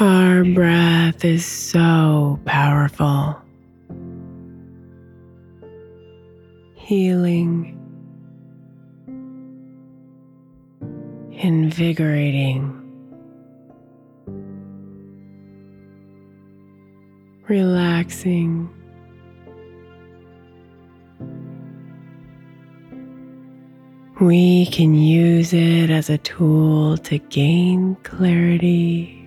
Our breath is so powerful. Healing, invigorating, relaxing. We can use it as a tool to gain clarity,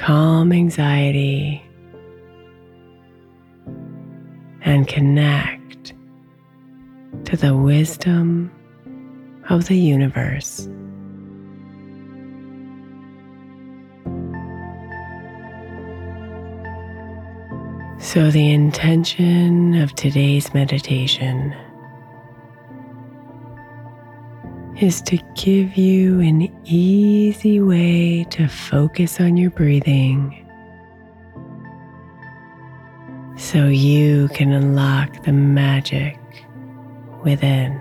calm anxiety, and connect to the wisdom of the universe. So, the intention of today's meditation is to give you an easy way to focus on your breathing so you can unlock the magic within.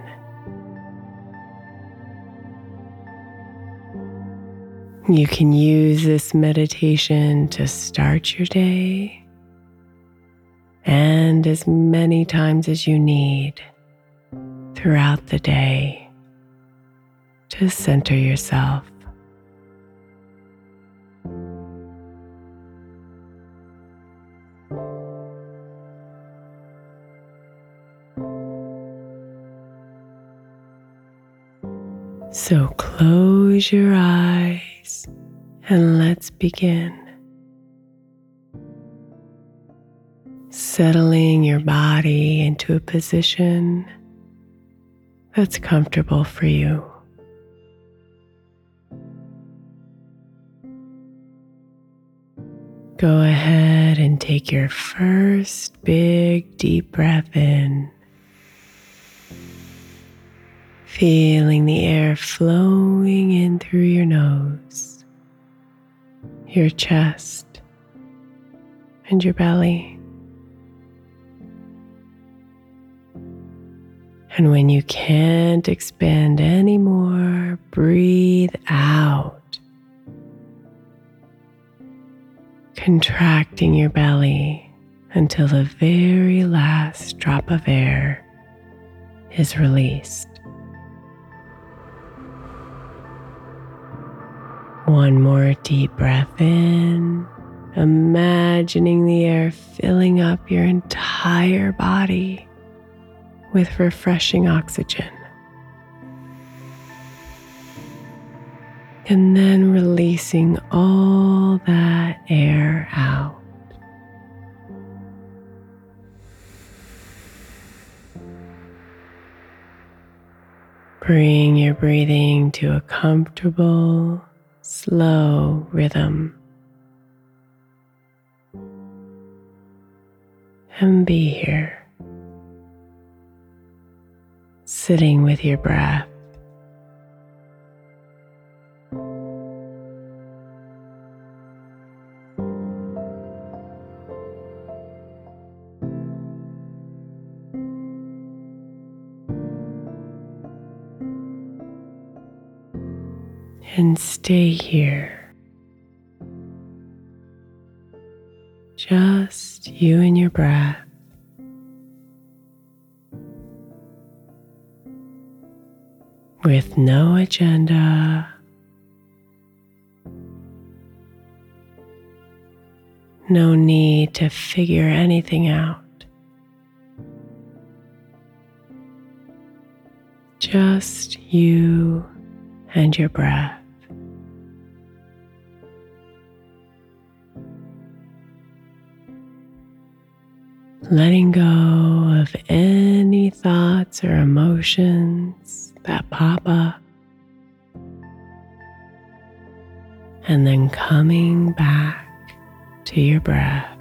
You can use this meditation to start your day and as many times as you need throughout the day to center yourself. So close your eyes and let's begin. Settling your body into a position that's comfortable for you. Go ahead and take your first big deep breath in. Feeling the air flowing in through your nose, your chest, and your belly. And when you can't expand anymore, breathe out, contracting your belly until the very last drop of air is released. One more deep breath in, imagining the air filling up your entire body with refreshing oxygen. And then releasing all that air out. Bring your breathing to a comfortable, slow rhythm. And be here sitting with your breath. And stay here. Just you and your breath. with no agenda. No need to figure anything out. Just you and your breath. Letting go of any thoughts or emotions that pop up. And then coming back to your breath.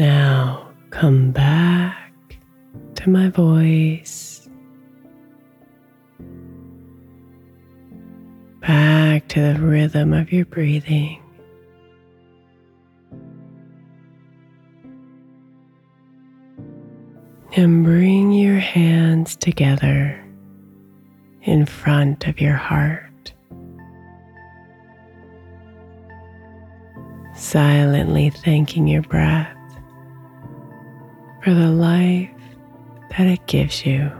Now come back to my voice, back to the rhythm of your breathing. And bring your hands together in front of your heart. Silently thanking your breath for the life that it gives you.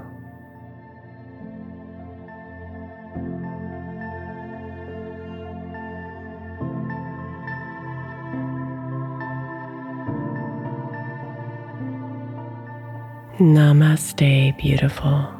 Namaste, beautiful.